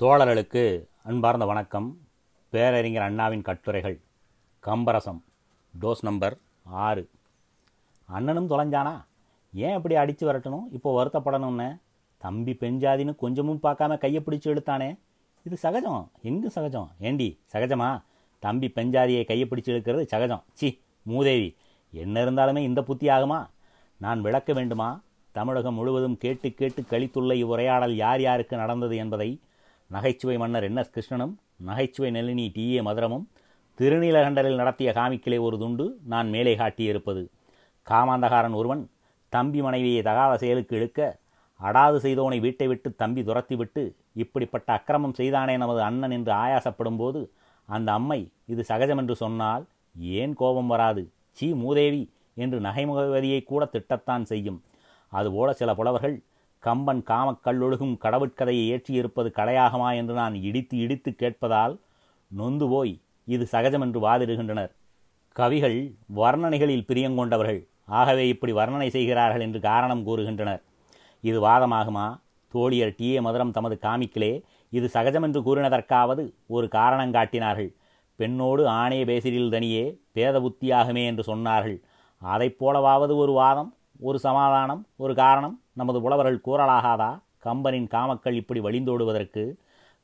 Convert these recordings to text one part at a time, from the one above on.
தோழர்களுக்கு அன்பார்ந்த வணக்கம். பேரறிஞர் அண்ணாவின் கட்டுரைகள். கம்பரசம். டோஸ் நம்பர் ஆறு. அண்ணனும் தொலைஞ்சானா? ஏன் இப்படி அடித்து வரட்டணும்? இப்போ வருத்தப்படணும்னு. தம்பி பெஞ்சாதின்னு கொஞ்சமும் பார்க்காம கையை பிடிச்சி இழுத்தானே. இது சகஜம். எங்கும் சகஜம்? ஏண்டி சகஜமா? தம்பி பெஞ்சாதியை கையை பிடிச்சி இழுக்கிறது சகஜம். சி மூதேவி. என்ன இருந்தாலுமே இந்த புத்தி ஆகுமா? நான் விளக்க வேண்டுமா? தமிழகம் முழுவதும் கேட்டு கேட்டு கழித்துள்ள இவ்வுரையாடல் யார் யாருக்கு நடந்தது என்பதை நகைச்சுவை மன்னர் என் எஸ் கிருஷ்ணனும் நகைச்சுவை நளினி டி. ஏ. மதுரமும் திருநீலகண்டரில் நடத்திய காமிக்கிலே ஒரு துண்டு நான் மேலே காட்டியிருப்பது. காமாந்தகாரன் ஒருவன் தம்பி மனைவியை தகாத செயலுக்கு இழுக்க அடாது செய்தவனை வீட்டை விட்டு தம்பி துரத்திவிட்டு இப்படிப்பட்ட அக்கிரமம் செய்தானே நமது அண்ணன் என்று ஆயாசப்படும் போது அந்த அம்மை இது சகஜம் என்று சொன்னால் ஏன் கோபம் வராது? சீ மூதேவி என்று நகைமுகவதியை கூட திட்டத்தான் செய்யும். அதுபோல சில புலவர்கள் கம்பன் காமக்கல்லொழுகும் கடவுட்கதையை ஏற்றியிருப்பது கலையாகமா என்று நான் இடித்து இடித்து கேட்பதால் நொந்து போய் இது சகஜம் என்று வாதிடுகின்றனர். கவிகள் வர்ணனைகளில் பிரியங்கொண்டவர்கள் ஆகவே இப்படி வர்ணனை செய்கிறார்கள் என்று காரணம் கூறுகின்றனர். இது வாதமாகுமா? தோழியர் டி. ஏ. மதுரம் தமது காமிக்கிலே இது சகஜம் என்று கூறினதற்காவது ஒரு காரணம் காட்டினார்கள். பெண்ணோடு ஆணைய பேசிரில் தனியே பேத புத்தியாகுமே என்று சொன்னார்கள். அதைப் போலவாவது ஒரு வாதம்? ஒரு சமாதானம் ஒரு காரணம் நமது புலவர்கள் கூறலாகாதா? கம்பனின் காமக்கள் இப்படி வழிந்தோடுவதற்கு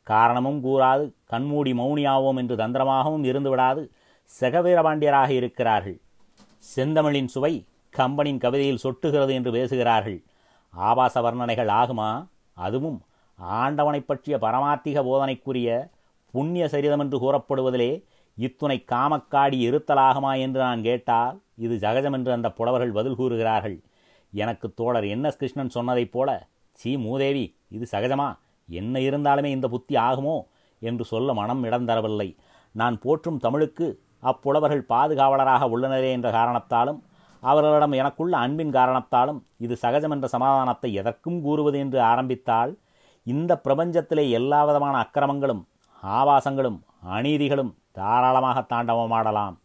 காரணமும் கூறாது கண்மூடி மௌனியாவோம் என்று தந்திரமாகவும் இருந்து விடாது செகவீரபாண்டியராக இருக்கிறார்கள். செந்தமிழின் சுவை கம்பனின் கவிதையில் சொட்டுகிறது என்று பேசுகிறார்கள். ஆபாச வர்ணனைகள் ஆகுமா? அதுவும் ஆண்டவனைப் பற்றிய பரமார்த்திக போதனைக்குரிய புண்ணிய சரிதம் என்று கூறப்படுவதிலே இத்துணை காமக்காடி இருத்தலாகுமா என்று நான் கேட்டால் இது ஜகஜம் என்று அந்த புலவர்கள் பதில் கூறுகிறார்கள். எனக்கு தோழர் என் எஸ் கிருஷ்ணன் சொன்னதைப் போல சீ மூதேவி இது சகஜமா? என்ன இருந்தாலுமே இந்த புத்தி ஆகுமோ? என்று சொல்ல மனம் இடம் தரவில்லை. நான் போற்றும் தமிழுக்கு அப்புலவர்கள் பாதுகாவலராக உள்ளனரே என்ற காரணத்தாலும் அவர்களிடம் எனக்குள்ள அன்பின் காரணத்தாலும் இது சகஜம் என்ற சமாதானத்தை எதற்கும் கூறுவது என்று ஆரம்பித்தால் இந்த பிரபஞ்சத்திலே எல்லா விதமான அக்கிரமங்களும் ஆபாசங்களும் அநீதிகளும் தாராளமாக தாண்டவம் ஆடலாம்.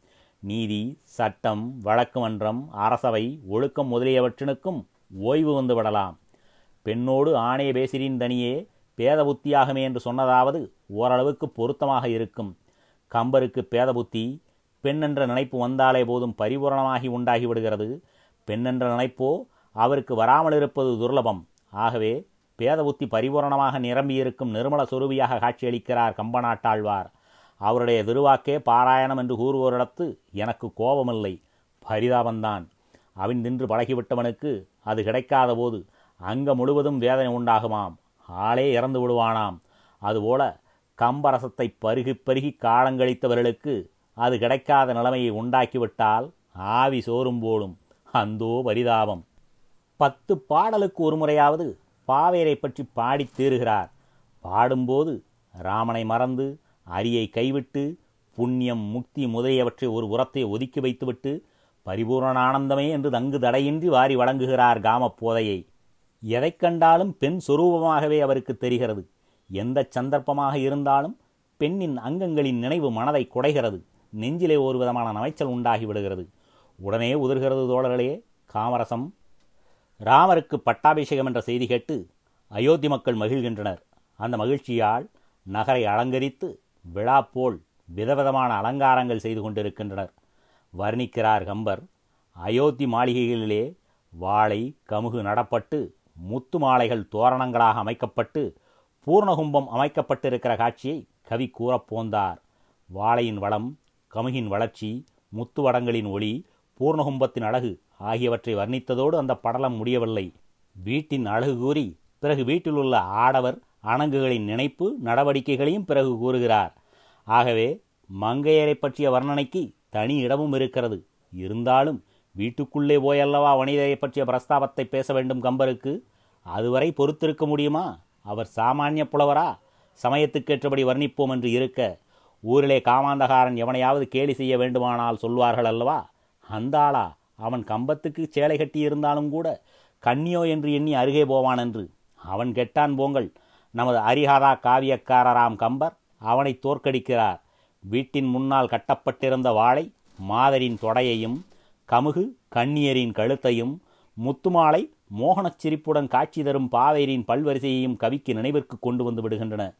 நீதி சட்டம் வழக்கு மன்றம் அரசவை ஒழுக்கம் முதலியவற்றினுக்கும் ஓய்வு வந்து விடலாம். பெண்ணோடு ஆணைய பேசிரின் தனியே பேத புத்தியாகுமே என்று சொன்னதாவது ஓரளவுக்கு பொருத்தமாக இருக்கும். கம்பருக்கு பேத புத்தி பெண்ணென்ற நினைப்பு வந்தாலே போதும் பரிபூரணமாகி உண்டாகி விடுகிறது. பெண்ணென்ற நினைப்போ அவருக்கு வராமல் இருப்பது துர்லபம். ஆகவே பேத புத்தி பரிபூரணமாக நிரம்பியிருக்கும் நிர்மல சுரூபியாக காட்சியளிக்கிறார் கம்பநாட்டாழ்வார். அவருடைய திருவாக்கே பாராயணம் என்று கூறுவோரிடத்து எனக்கு கோபமில்லை. பரிதாபந்தான் அவன் நின்று பழகிவிட்டவனுக்கு அது கிடைக்காத போது அங்க முழுவதும் வேதனை உண்டாகுமாம். ஆளே இறந்து விடுவானாம். அதுபோல கம்பரசத்தை பருகி பருகி காலங்கழித்தவர்களுக்கு அது கிடைக்காத நிலைமையை உண்டாக்கிவிட்டால் ஆவி சோறும் போலும். அந்தோ பரிதாபம். பத்து பாடலுக்கு ஒரு முறையாவது பாவேரை பற்றி பாடித் தீருகிறார் பாடும்போது ராமனை மறந்து அரியை கைவிட்டு புண்ணியம் முக்தி முதலியவற்றை ஒரு உரத்தை ஒதுக்கி வைத்துவிட்டு பரிபூரண ஆனந்தமே என்று தங்கு தடையின்றி வாரி வழங்குகிறார் காமப் போதையை எதைக் கண்டாலும் பெண் சொரூபமாகவே அவருக்கு தெரிகிறது. எந்த சந்தர்ப்பமாக இருந்தாலும் பெண்ணின் அங்கங்களின் நினைவு மனதை குடைகிறது. நெஞ்சிலே ஒரு விதமான நமைச்சல் உண்டாகி விடுகிறது உடனே உதிர்கிறது தோழர்களே காமரசம். ராமருக்கு பட்டாபிஷேகம் என்ற செய்தி கேட்டு அயோத்தி மக்கள் மகிழ்கின்றனர். அந்த மகிழ்ச்சியால் நகரை அலங்கரித்து விழா போல் விதவிதமான அலங்காரங்கள் செய்து கொண்டிருக்கின்றனர். வர்ணிக்கிறார் கம்பர் அயோத்தி மாளிகைகளிலே வாழை கமுகு நடப்பட்டு முத்து மாலைகள் தோரணங்களாக அமைக்கப்பட்டு பூர்ணகும்பம் அமைக்கப்பட்டிருக்கிற காட்சியை கவி கூறப்போந்தார் வாழையின் வளம் கமுகின் வளர்ச்சி முத்து வடங்களின் ஒளி பூர்ணகும்பத்தின் அழகு ஆகியவற்றை வர்ணித்ததோடு அந்த படலம் முடியவில்லை. வீட்டின் அழகு கூறி பிறகு வீட்டிலுள்ள ஆடவர் அணங்குகளின் நினைப்பு நடவடிக்கைகளையும் பிறகு கூறுகிறார். ஆகவே மங்கையரை பற்றிய வர்ணனைக்கு தனி இடமும் இருக்கிறது. இருந்தாலும் வீட்டுக்குள்ளே போயல்லவா வனிதையை பற்றிய பிரஸ்தாபத்தை பேச வேண்டும் கம்பருக்கு? அதுவரை பொறுத்திருக்க முடியுமா? அவர் சாமானிய புலவரா? சமயத்துக்கேற்றபடி வர்ணிப்போம் என்று இருக்க ஊரிலே காமாந்தகாரன் எவனையாவது கேலி செய்ய வேண்டுமானால் சொல்வார்கள் அல்லவா? அந்த ஆளா? அவன் கம்பத்துக்கு சேலை கட்டியிருந்தாலும் கூட கன்னியோ என்று எண்ணி அருகே போவான் என்று. அவன் கெட்டான் போங்கள். நமது அரிஹாதா காவியக்காரராம் கம்பர் அவனை தோற்கடிக்கிறார். வீட்டின் முன்னால் கட்டப்பட்டிருந்த வாளை மாதரின் தொடையையும் கமுகு கண்ணியரின் கழுத்தையும் முத்துமாலை மோகனச் சிரிப்புடன் காட்சி தரும் பாவேரின் பல்வரிசையையும் கவிக்கு நினைவிற்கு கொண்டு வந்து விடுகின்றன.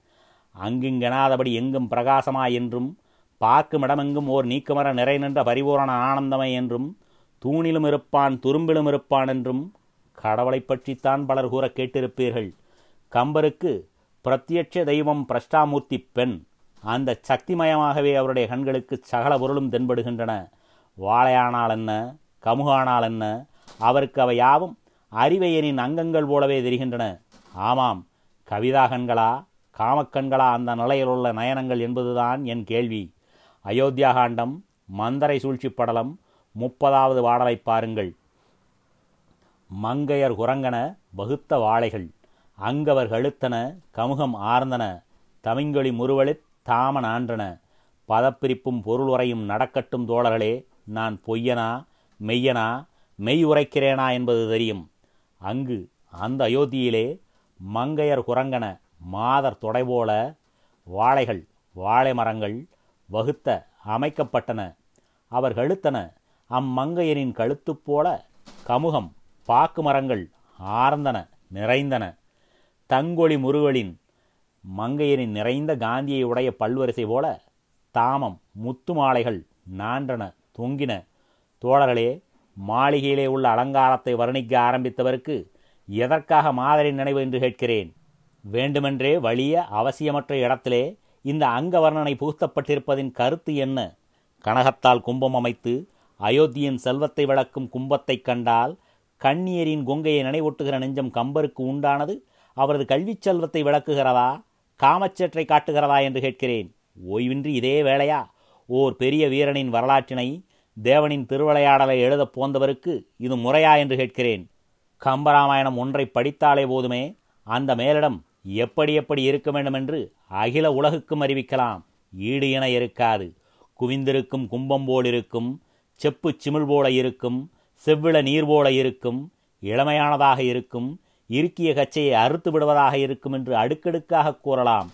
அங்குங்கெனாதபடி எங்கும் பிரகாசமா என்றும் பார்க்கும் இடமெங்கும் ஓர் நீக்கமர நிறை நின்ற பரிபூரண ஆனந்தமே என்றும் தூணிலும் இருப்பான் துரும்பிலும் இருப்பான் என்றும் கடவுளைப் பற்றித்தான் பலர் கூற கேட்டிருப்பீர்கள். கம்பருக்கு பிரத்யட்ச தெய்வம் பிரஷ்டாமூர்த்தி பெண். அந்த சக்திமயமாகவே அவருடைய கண்களுக்கு சகல பொருளும் தென்படுகின்றன. வாழையானால் என்ன? கமுகானால் என்ன? அவருக்கு அவை யாவும் அறிவையனின் அங்கங்கள் போலவே தெரிகின்றன. ஆமாம் கவிதா கண்களா காமக்கண்களா அந்த நிலையில் உள்ள நயனங்கள் என்பதுதான் என் கேள்வி. அயோத்தியா காண்டம் மந்தரை சூழ்ச்சி படலம் முப்பதாவது பாடலை பாருங்கள். மங்கையர் குரங்கன வகுத்த வாழைகள். அங்கவர் கழுத்தன கமுகம் ஆர்ந்தன தமிங்கொழி முறுவலித் தாமன் ஆன்றன பதப்பிரிப்பும் பொருள் உரையும் நடக்கட்டும் தோழர்களே நான் பொய்யனா மெய்யனா மெய் உரைக்கிறேனா என்பது தெரியும். அங்கு அந்த அயோத்தியிலே மங்கையர் குரங்கன மாதர் தொடைபோல வாழைகள் வாழை மரங்கள் வகுத்த அமைக்கப்பட்டன. அவர் கழுத்தன அம்மங்கையரின் கழுத்து போல கமுகம் பாக்கு மரங்கள் ஆர்ந்தன நிறைந்தன. தங்கொளி முருகலின் மங்கையரின் நிறைந்த காந்தியை உடைய பல்வரிசை போல தாமம் முத்து மாலைகள் நான்றன தொங்கின. தோழர்களே மாளிகையிலே உள்ள அலங்காரத்தை வர்ணிக்க ஆரம்பித்தவருக்கு எதற்காக மாதிரி நினைவு என்று கேட்கிறேன்? வேண்டுமென்றே வலிய அவசியமற்ற இடத்திலே இந்த அங்க வர்ணனை புகுத்தப்பட்டிருப்பதின் கருத்து என்ன? கனகத்தால் கும்பம் அமைத்து அயோத்தியின் செல்வத்தை விளக்கும் கும்பத்தைக் கண்டால் கண்ணியரின் கொங்கையை நினைவூட்டுகிற நெஞ்சம் கம்பருக்கு உண்டானது அவரது கல்விச் செல்வத்தை விளக்குகிறதா? காமச்சேற்றை காட்டுகிறதா என்று கேட்கிறேன். ஓய்வின்றி இதே வேளையா? ஓர் பெரிய வீரனின் வரலாற்றினை தேவனின் திருவிளையாடலை எழுதப் போந்தவருக்கு இது முறையா என்று கேட்கிறேன். கம்பராமாயணம் ஒன்றை படித்தாலே போதுமே அந்த மேலிடம் எப்படி எப்படி இருக்க வேண்டும் என்று அகில உலகுக்கும் அறிவிக்கலாம். ஈடு என இருக்காது. குவிந்திருக்கும் கும்பம் போல் இருக்கும் செப்பு சிமிழ் போல இருக்கும் செவ்விள நீர் போல இருக்கும் இளமையானதாக இருக்கும் இருக்கிய கச்சையை அறுத்து விடுவதாக இருக்கும் என்று அடுக்கடுக்காக கூறலாம்.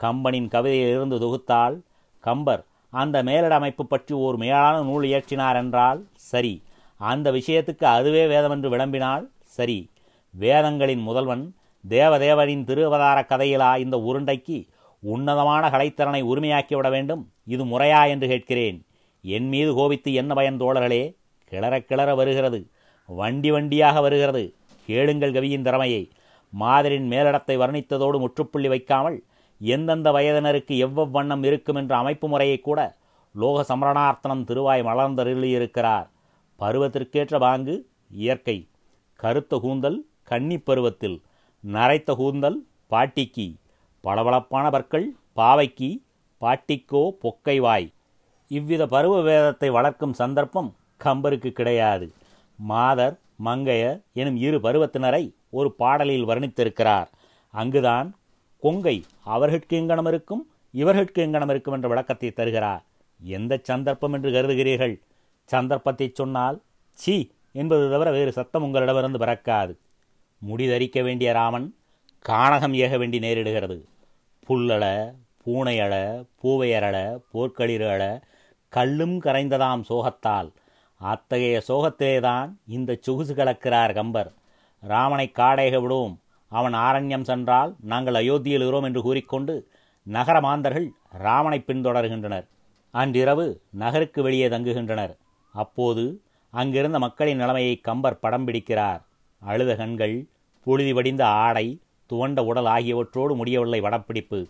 கம்பனின் கவிதையிலிருந்து தொகுத்தால் கம்பர் அந்த மேலிட அமைப்பு பற்றி ஓர் மேலான நூல் இயற்றினார் என்றால் சரி. அந்த விஷயத்துக்கு அதுவே வேதம் என்று விளம்பினால் சரி. வேதங்களின் முதல்வன் தேவதேவனின் திருவதார கதையிலா இந்த உருண்டைக்கு உன்னதமான கலைத்திறனை உரிமையாக்கிவிட வேண்டும்? இது முறையா என்று கேட்கிறேன். என் மீது கோபித்து என்ன பயன் தோழர்களே? கிளற கிளற வருகிறது. வண்டி வண்டியாக வருகிறது. கேளுங்கள் கவியின் திறமையை. மாதரின் மேலிடத்தை வர்ணித்ததோடு முற்றுப்புள்ளி வைக்காமல் எந்தெந்த வயதினருக்கு எவ்வளவு வண்ணம் இருக்கும் என்ற அமைப்பு முறையை கூட லோக சமரணார்த்தனம் திருவாய் மலர்ந்தருளியிருக்கிறார். பருவத்திற்கேற்ற பாங்கு இயற்கை. கருத்த கூந்தல் கன்னிப் பருவத்தில். நரைத்த கூந்தல் பாட்டிக்கு. பளபளப்பான பற்கள் பாவைக்கு பாட்டிக்கோ பொக்கை வாய் இவ்வித பருவ வேதத்தை வளர்க்கும் சந்தர்ப்பம் கம்பருக்கு கிடையாது. மாதர் மங்கையர் எனும் இரு பருவத்தினரை ஒரு பாடலில் வர்ணித்திருக்கிறார். அங்குதான் கொங்கை அவர்கட்கு எங்கனம் இருக்கும் இவர்கட்கு எங்கனம் இருக்கும் என்ற விளக்கத்தை தருகிறார். எந்த சந்தர்ப்பம் என்று கருதுகிறீர்கள்? சந்தர்ப்பத்தை சொன்னால் சி என்பது தவிர வேறு சத்தம் உங்களிடமிருந்து பிறக்காது. முடிதறிக்க வேண்டிய ராமன் கானகம் ஏக வேண்டி நேரிடுகிறது. புல்லள பூனையள பூவையரள போர்க்களிறு அழ கல்லும் கரைந்ததாம் சோகத்தால் அத்தகைய சோகத்திலேதான் இந்த சொகுசு கலக்கிறார் கம்பர். ராமனை காடேக விடுவோம். அவன் ஆரண்யம் சென்றால் நாங்கள் அயோத்தியில் இருக்கிறோம் என்று கூறிக்கொண்டு நகர மாந்தர்கள் ராமனை பின்தொடர்கின்றனர். அன்றிரவு நகருக்கு வெளியே தங்குகின்றனர். அப்போது அங்கிருந்த மக்களின் நிலைமையை கம்பர் படம் பிடிக்கிறார். அழுத கண்கள் புழுதி வடிந்த ஆடை துவண்ட உடல் ஆகியவற்றோடு முடியவில்லை வடப்பிடிப்பு.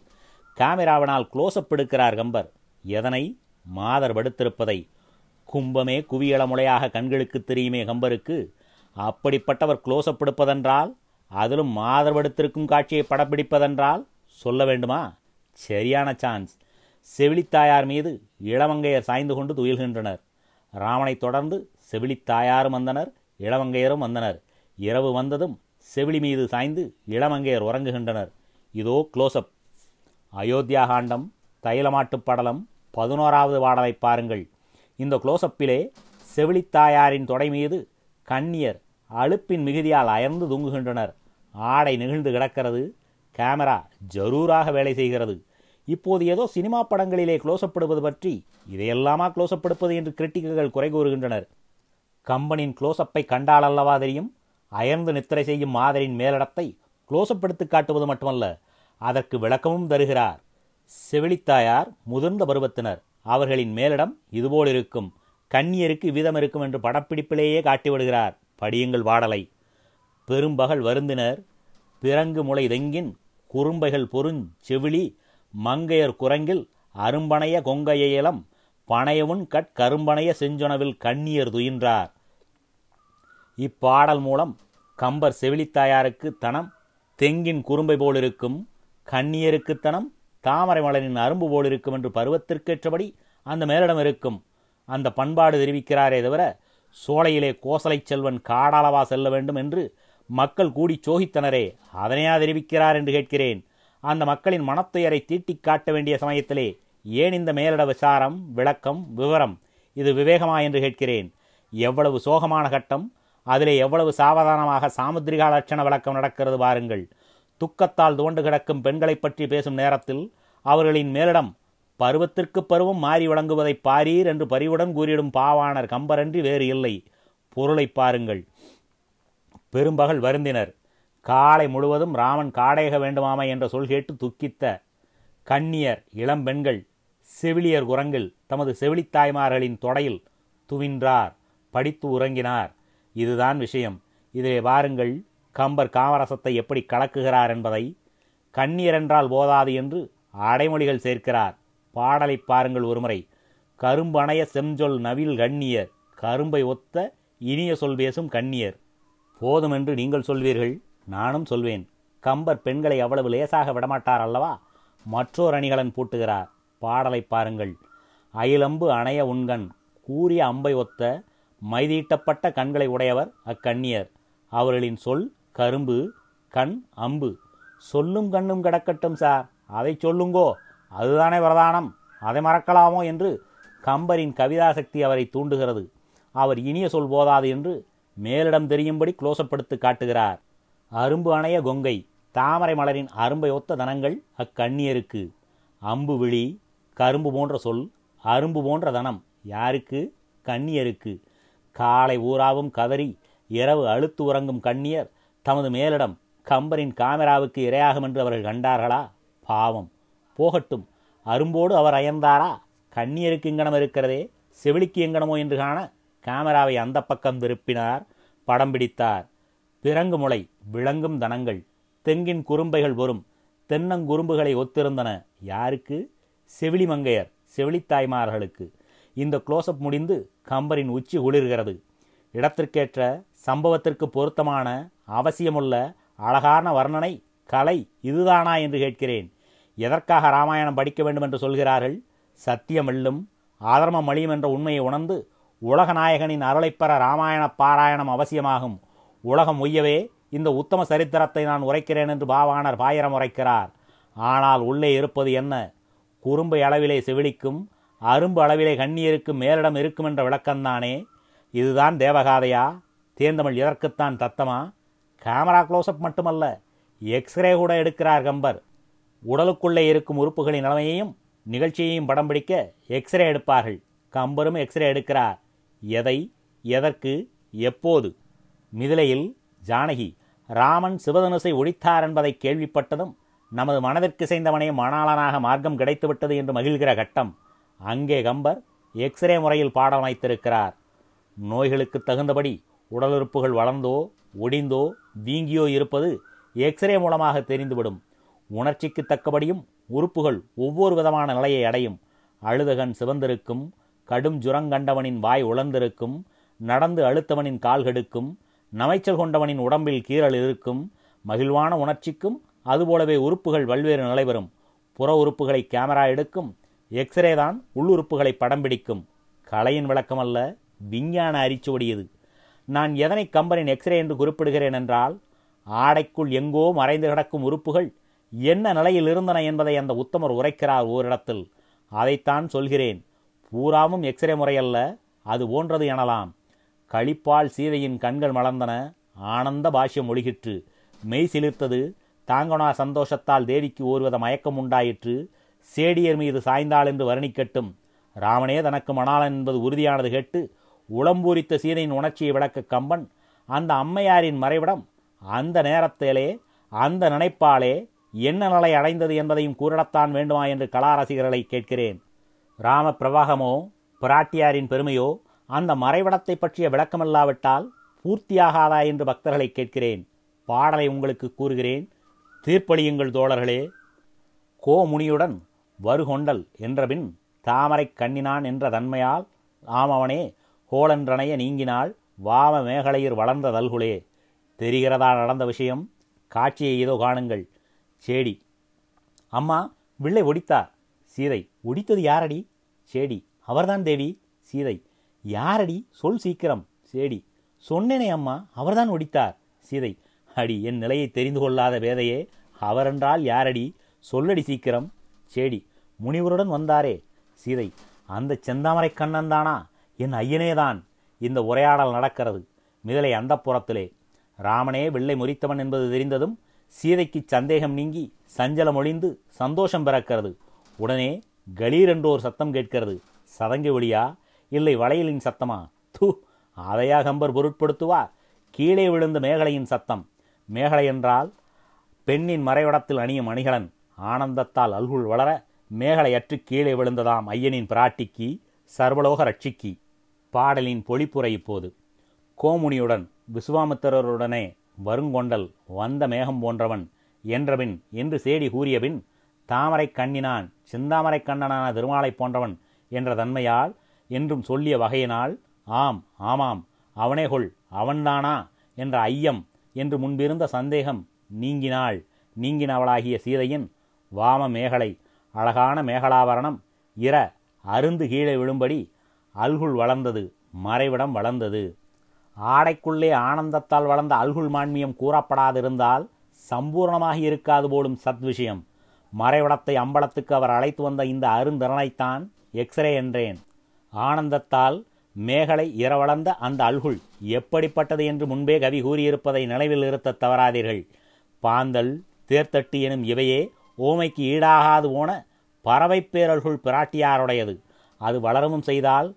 கேமராவினால் க்ளோஸ்அப் எடுக்கிறார் கம்பர். எதனை? மாதர் படுத்திருப்பதை. கும்பமே குவியளமுலையாக கண்களுக்கு தெரியுமே கம்பருக்கு. அப்படிப்பட்டவர் க்ளோஸ்அப் எடுப்பதென்றால் அதிலும் மாதர்வெடுத்திருக்கும் காட்சியை படப்பிடிப்பதென்றால் சொல்ல வேண்டுமா? சரியான சான்ஸ் செவிலித்தாயார் மீது இளவங்கையர் சாய்ந்து கொண்டு துயில்கின்றனர். ராமனைத் தொடர்ந்து செவிலித்தாயாரும் வந்தனர் இளவங்கையரும் வந்தனர். இரவு வந்ததும் செவிலி மீது சாய்ந்து இளமங்கையர் உறங்குகின்றனர். இதோ க்ளோஸ்அப் அயோத்தியா காண்டம் தைலமாட்டுப் படலம் பதினோராவது பாடலை பாருங்கள். இந்த குளோசப்பிலே செவிலித்தாயாரின் தொடை மீது கண்ணியர் அழுப்பின் மிகுதியால் அயர்ந்து தூங்குகின்றனர். ஆடை நெகிழ்ந்து கிடக்கிறது. கேமரா ஜரூராக வேலை செய்கிறது. இப்போது ஏதோ சினிமா படங்களிலே குளோசப்படுவது பற்றி இதையெல்லாமா குளோசப்படுப்பது என்று கிரிட்டிக்குகள் குறை கூறுகின்றனர். கம்பனின் க்ளோஸ்அப்பை கண்டாலல்லவா தெரியும்? அயர்ந்து நித்திரை செய்யும் மாதரின் மேலிடத்தை குளோசப்படுத்தி காட்டுவது மட்டுமல்ல அதற்கு விளக்கமும் தருகிறார். செவிலித்தாயார் முதிர்ந்த பருவத்தினர். அவர்களின் மேலிடம் இதுபோல் இருக்கும். கண்ணியருக்கு இவ்விதம் இருக்கும் என்று படப்பிடிப்பிலேயே காட்டிவிடுகிறார். படியுங்கள் பாடலை பெரும்பகல் வருந்தினர். பிறங்கு முளை தெங்கின். குறும்பைகள் பொருஞ் செவிலி. மங்கையர் குரங்கில் அரும்பனைய கொங்கையலம் பனையவுன் கட் கரும்பனைய செஞ்சொனவில் கண்ணியர் துயின்றார். இப்பாடல் மூலம் கம்பர் செவிலித்தாயாருக்கு தனம். தெங்கின் குறும்பை போலிருக்கும். கண்ணியருக்கு தனம். தாமரை மலரின் அரும்பு போல் இருக்கும் என்று பருவத்திற்கேற்றபடி அந்த மேலிடம் இருக்கும். அந்த பண்பாடு தெரிவிக்கிறாரே தவிர சோலையிலே கோசலை செல்வன் காடாளவா செல்ல வேண்டும் என்று மக்கள் கூடி சோகித்தனரே அதனையா தெரிவிக்கிறார் என்று கேட்கிறேன். அந்த மக்களின் மனத்துயரை தீட்டிக் காட்ட வேண்டிய சமயத்திலே ஏன் இந்த மேலிட விசாரம் விளக்கம் விவரம்? இது விவேகமா என்று கேட்கிறேன். எவ்வளவு சோகமான கட்டம் அதிலே எவ்வளவு சாவதானமாக சாமுத்திரிகா லட்சண விளக்கம் நடக்கிறது பாருங்கள். துக்கத்தால் துவண்டு கிடக்கும் பெண்களைப் பற்றி பேசும் நேரத்தில் அவர்களின் மேலிடம் பருவத்திற்கு பருவம் மாறி வழங்குவதை பாரீர் என்று பரிவுடன் கூறிடும் பாவாணர் கம்பரன்றி வேறு இல்லை. பொருளை பாருங்கள். பெரும்பகல் வருந்தினர். காலை முழுவதும் ராமன் காடையக வேண்டுமாமை என்ற சொல் கேட்டு துக்கித்த கன்னியர் இளம்பெண்கள் செவிலியர் குரங்கில் தமது செவிலித்தாய்மார்களின் தொடையில் துவின்றார் படித்து உறங்கினார். இதுதான் விஷயம். இதை பாருங்கள். கம்பர் காமரசத்தை எப்படி கலக்குகிறார் என்பதை கண்ணியர் என்றால் போதாது என்று அடைமொழிகள் சேர்க்கிறார். பாடலை பாருங்கள் ஒருமுறை. கரும்பணைய செஞ்சொல் நவில் கண்ணியர். கரும்பை ஒத்த இனிய சொல் பேசும் கண்ணியர். போதும் என்று நீங்கள் சொல்வீர்கள் நானும் சொல்வேன். கம்பர் பெண்களை அவ்வளவு லேசாக விடமாட்டார் அல்லவா? மற்றோர் அணிகலன் பூட்டுகிறார். பாடலை பாருங்கள். அயிலம்பு அணைய உண்கண். கூறிய அம்பை ஒத்த மைதீட்டப்பட்ட கண்களை உடையவர் அக்கண்ணியர். அவர்களின் சொல் கரும்பு கண் அம்பு. சொல்லும் கண்ணும் கிடக்கட்டும் சார். அதை சொல்லுங்கோ. அதுதானே பிரதானம். அதை மறக்கலாமோ என்று கம்பரின் கவிதாசக்தி அவரை தூண்டுகிறது. அவர் இனிய சொல் போதாது என்று மேலிடம் தெரியும்படி குளோசப்படுத்து காட்டுகிறார். அரும்பு அணைய கொங்கை. தாமரை மலரின் அரும்பை ஒத்த தனங்கள் அக்கண்ணியருக்கு. அம்பு விழி கரும்பு போன்ற சொல் அரும்பு போன்ற தனம் யாருக்கு? கண்ணியருக்கு. காலை ஊராவும் கதறி இரவு அழுத்து உறங்கும் கண்ணியர் தமது மேலிடம் கம்பரின் காமராவுக்கு இரையாகும் என்று அவர்கள் கண்டார்களா? பாவம். போகட்டும். அரும்போடு அவர் அயர்ந்தாரா? கண்ணியருக்கு இங்கனம் இருக்கிறதே? செவிலிக்கு எங்கனமோ என்று காண கேமராவை அந்த பக்கம் திருப்பினார். படம் பிடித்தார். பிறங்கு முளை விளங்கும் தனங்கள் தெங்கின் குறும்பைகள் வரும் தென்னங்குறும்புகளை ஒத்திருந்தன. யாருக்கு? செவிலி மங்கையர் செவிலித்தாய்மார்களுக்கு இந்த க்ளோஸ்அப் முடிந்து கம்பரின் உச்சி குளிர்கிறது. இடத்திற்கேற்ற சம்பவத்திற்கு பொருத்தமான அவசியமுள்ள அழகான வர்ணனை கலை இதுதானா என்று கேட்கிறேன். எதற்காக ராமாயணம் படிக்க வேண்டும் என்று சொல்கிறார்கள்? சத்தியம் வெல்லும் ஆதர்மம் அழியும் என்ற உண்மையை உணர்ந்து உலகநாயகனின் அருளைப் பெற ராமாயண பாராயணம் அவசியமாகும். உலகம் உய்யவே இந்த உத்தம சரித்திரத்தை நான் உரைக்கிறேன் என்று பாவாணர் பாயிரம் உரைக்கிறார். ஆனால் உள்ளே இருப்பது என்ன? குறும்பை அளவிலே செவிலிக்கும் அரும்பு அளவிலே கண்ணியருக்கும் மேலிடம் இருக்கும் என்ற விளக்கம்தானே? இதுதான் தேவகாதையா? தேர்ந்தமிழ் இதற்குத்தான் தத்தமா? கேமரா க்ளோஸ்அப் மட்டுமல்ல எக்ஸ்ரே கூட எடுக்கிறார் கம்பர். உடலுக்குள்ளே இருக்கும் உறுப்புகளின் நிலைமையையும் நிகழ்ச்சியையும் படம் பிடிக்க எக்ஸ்ரே எடுப்பார்கள். கம்பரும் எக்ஸ்ரே எடுக்கிறார். எதை எதற்கு எப்போது? மிதிலையில் ஜானகி ராமன் சிவதனுசை ஒழித்தார் என்பதை கேள்விப்பட்டதும் நமது மனதிற்கு செய்தவனே மணாளனாக மார்க்கம் கிடைத்துவிட்டது என்று மகிழ்கிற கட்டம். அங்கே கம்பர் எக்ஸ்ரே முறையில் பாடம் வைத்திருக்கிறார் நோய்களுக்கு தகுந்தபடி உடலுறுப்புகள் வளர்ந்தோ ஒடிந்தோ வீங்கியோ இருப்பது எக்ஸ்ரே மூலமாக தெரிந்துவிடும். உணர்ச்சிக்கு தக்கபடியும் உறுப்புகள் ஒவ்வொரு விதமான நிலையை அடையும். அழுதகன் சிவந்திருக்கும் கடும் ஜுரங்கண்டவனின் வாய் உழந்திருக்கும் நடந்து அழுத்தவனின் கால்கெடுக்கும் நமைச்சல் கொண்டவனின் உடம்பில் கீறல் இருக்கும் மகிழ்வான உணர்ச்சிக்கும் அதுபோலவே உறுப்புகள் பல்வேறு நிலை வரும் புற உறுப்புகளை கேமரா எடுக்கும் எக்ஸ்ரே தான் உள்ளுறுப்புகளை படம் பிடிக்கும். கலையின் விளக்கமல்ல விஞ்ஞான அரிச்சுவடியது நான் எதனை கம்பனின் எக்ஸ்ரே என்று குறிப்பிடுகிறேன் என்றால் ஆடைக்குள் எங்கோ மறைந்து கிடக்கும் உறுப்புகள் என்ன நிலையில் இருந்தன என்பதை அந்த உத்தமர் உரைக்கிறார் ஓரிடத்தில். அதைத்தான் சொல்கிறேன். பூராவும் எக்ஸ்ரே முறையல்ல அது போன்றது எனலாம். களிப்பால் சீதையின் கண்கள் மலர்ந்தன ஆனந்த பாஷ்யம் ஒழுகிற்று. மெய் சிலிர்த்தது தாங்கனா சந்தோஷத்தால் தேவிக்கு ஒருவித மயக்கம் உண்டாயிற்று. சேடியர் மீது சாய்ந்தாள் என்று வர்ணிக்கட்டும். ராமனே தனக்கு மணாளன் என்பது உறுதியானது கேட்டு உளம்பூரித்த சீதையின் உணர்ச்சியை விளக்க கம்பன் அந்த அம்மையாரின் மறைவிடம் அந்த நேரத்திலே அந்த நினைப்பாலே என்ன நிலை அடைந்தது என்பதையும் கூறிடத்தான் வேண்டுமா என்று கலா ரசிகர்களை கேட்கிறேன். ராம பிரவாகமோ பிராட்டியாரின் பெருமையோ அந்த மறைவிடத்தை பற்றிய விளக்கமில்லாவிட்டால் பூர்த்தியாகாதா என்று பக்தர்களை கேட்கிறேன். பாடலை உங்களுக்கு கூறுகிறேன். தீர்ப்பளியுங்கள் தோழர்களே. கோமுனியுடன் வருகொண்டல் என்றபின் தாமரை கண்ணினான் என்ற தன்மையால் ஆமவனே கோளன்றனைய நீங்கினாள் வாம மேகலையர் வளர்ந்த தல்குலே. தெரிகிறதா நடந்த விஷயம்? காட்சியை ஏதோ காணுங்கள். சேடி. அம்மா வில்லை ஒடித்தார். சீதை ஒடித்தது யாரடி? சேடி. அவர்தான் தேவி? சீதை. யாரடி? சொல் சீக்கிரம். சேடி. சொன்னேனே அம்மா அவர்தான் ஒடித்தார். சீதை. அடி என் நிலையை தெரிந்து கொள்ளாத வேதையே அவரென்றால் யாரடி? சொல்லடி சீக்கிரம். சேடி. முனிவருடன் வந்தாரே. சீதை. அந்த செந்தாமரை கண்ணன் தானா? என் ஐயனேதான். இந்த உரையாடல் நடக்கிறது. மிதலை அந்த புறத்திலே ராமனே வெள்ளை முறித்தவன் என்பது தெரிந்ததும் சீதைக்கு சந்தேகம் நீங்கி சஞ்சலம் ஒளிந்து சந்தோஷம் பிறக்கிறது. உடனே கலீர் என்றோர் சத்தம் கேட்கிறது. சதங்கி ஒளியா? இல்லை வளையலின் சத்தமா? தூ அதையா கம்பர் பொருட்படுத்துவார். கீழே விழுந்த மேகலையின் சத்தம். மேகலை என்றால் பெண்ணின் மறைவிடத்தில் அணியும் அணிகலன். ஆனந்தத்தால் அல்குள் வளர மேகலையற்று கீழே விழுந்ததாம் ஐயனின் பிராட்டிக்கு சர்வலோக ரட்சிக்கு. பாடலின் பொழிப்புரை இப்போது. கோமுனியுடன் விசுவாமித்திரருடனே வருங்கொண்டல் வந்த மேகம் போன்றவன் என்றபின் என்று சேடி கூறியபின் தாமரை கண்ணினான் சிந்தாமரை கண்ணனான திருமாலை போன்றவன் என்ற தன்மையால் என்றும் சொல்லிய வகையினால் ஆம் ஆமாம் அவனே கொள் அவன்தானா என்ற ஐயம் என்று முன்பிருந்த சந்தேகம் நீங்கினாள் நீங்கினவளாகிய சீதையின் வாம மேகலை அழகான மேகலாவரணம் இர அருந்து கீழே விழும்படி அல்குள் வளர்ந்தது மறைவிடம் வளர்ந்தது. ஆடைக்குள்ளே ஆனந்தத்தால் வளர்ந்த அல்குள் மான்மியம் கூறப்படாதிருந்தால் சம்பூர்ணமாகி இருக்காது போலும் சத் விஷயம் மறைவிடத்தை அம்பலத்துக்கு அவர் அழைத்து வந்த இந்த அருந்திறனைத்தான் எக்ஸ்ரே என்றேன். ஆனந்தத்தால் மேகலை இரவளர்ந்த அந்த அல்குள் எப்படிப்பட்டது என்று முன்பே கவி கூறியிருப்பதை நினைவில் இருத்த தவறாதீர்கள். பாந்தல் தேர்த்தட்டு எனும் இவையே ஓமைக்கு ஈடாகாது போன பறவை பேரல்குள் பிராட்டியாருடையது. அது வளரவும் செய்தால்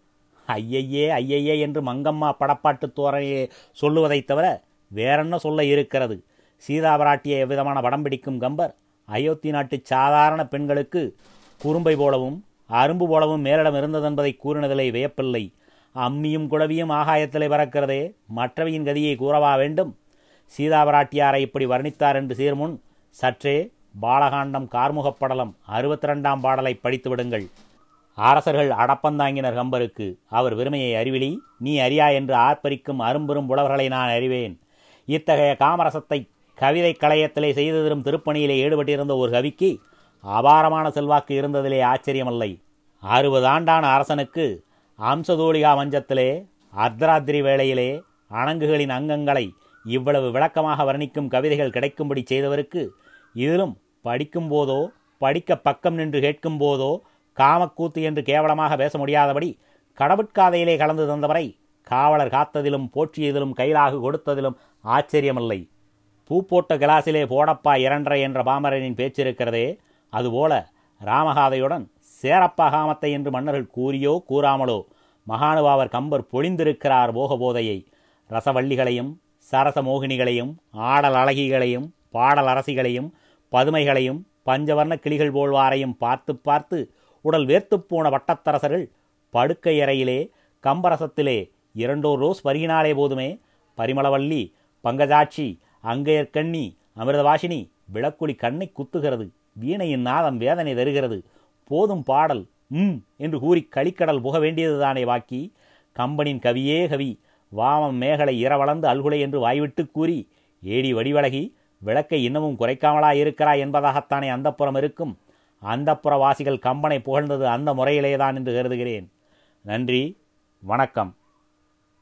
ஐயையே ஐயையே என்று மங்கம்மா படப்பாட்டு தோரணையே சொல்லுவதைத் தவிர வேறென்ன சொல்ல இருக்கிறது? சீதாபராட்டியை எவ்விதமான படம் பிடிக்கும் கம்பர்? அயோத்தி நாட்டு சாதாரண பெண்களுக்கு குறும்பை போலவும் அரும்பு போலவும் மேலிடம் இருந்ததென்பதை கூறினதிலே வியப்பில்லை. அம்மியும் குழவியும் ஆகாயத்திலே பறக்கிறதே மற்றவையின் கதியை கூறவா வேண்டும்? சீதாபராட்டியாரை இப்படி வர்ணித்தார் என்று சீர்முன் சற்றே பாலகாண்டம் கார்முகப்படலம் அறுபத்தி ரெண்டாம் பாடலை படித்து விடுங்கள் அரசர்கள் அடப்பந்தாங்கினர் கம்பருக்கு. அவர் வெறுமையை அறிவிலி நீ அறியா என்று ஆர்ப்பரிக்கும் அரும்பெரும் புலவர்களை நான் அறிவேன். இத்தகைய காமரசத்தை கவிதை கலையத்திலே செய்து தரும் திருப்பணியிலே ஈடுபட்டிருந்த ஒரு கவிக்கு அபாரமான செல்வாக்கு இருந்ததிலே ஆச்சரியமில்லை. அறுபது ஆண்டான அரசனுக்கு அம்சதூலிகா மஞ்சத்திலே அர்த்தராத்திரி வேளையிலே அணங்குகளின் அங்கங்களை இவ்வளவு விளக்கமாக வர்ணிக்கும் கவிதைகள் கிடைக்கும்படி செய்தவருக்கு இதிலும் படிக்கும் போதோ படிக்க பக்கம் நின்று கேட்கும் போதோ காமக்கூத்து என்று கேவலமாக பேச முடியாதபடி கடவுட்காதையிலே கலந்து தந்தவரை காவலர் காத்ததிலும் போற்றியதிலும் கைலாகு கொடுத்ததிலும் ஆச்சரியமில்லை. பூ போட்ட கிளாஸிலே போடப்பா இரண்டரை என்ற பாமரனின் பேச்சிருக்கிறதே அதுபோல ராமகாதையுடன் சேரப்பா காமத்தை என்று மன்னர்கள் கூறியோ கூறாமலோ மகானுபாவர் கம்பர் பொழிந்திருக்கிறார் போகபோதையை. ரசவள்ளிகளையும் சரச மோகினிகளையும் ஆடல் அழகிகளையும் பாடல் அரசிகளையும் பதுமைகளையும் பஞ்சவர்ண கிளிகள் போல்வாரையும் பார்த்து பார்த்து உடல் வேர்த்துப் போன வட்டத்தரசர்கள் படுக்கை அறையிலே கம்பரசத்திலே இரண்டோர் ரோஸ் பருகினாலே போதுமே. பரிமளவல்லி பங்கஜாட்சி அங்கையர்கண்ணி அமிர்தவாசினி விளக்குழி கண்ணை குத்துகிறது. வீணையின் நாதம் வேதனை தருகிறது. போதும் பாடல் ம் என்று கூறி களிக்கடல் புக வேண்டியதுதானே வாக்கி. கம்பனின் கவியே கவி வாமம் மேகலை இரவளந்து அல்குலை என்று வாய்விட்டு கூறி ஏடி வடிவழகி விளக்கை இன்னமும் குறைக்காமலா இருக்கிறாய் என்பதாகத்தானே அந்தப்புறம் இருக்கும். அந்தப்புற வாசிகள் கம்பனை புகழ்ந்தது அந்த முறையிலேதான் என்று கருதுகிறேன். நன்றி வணக்கம்.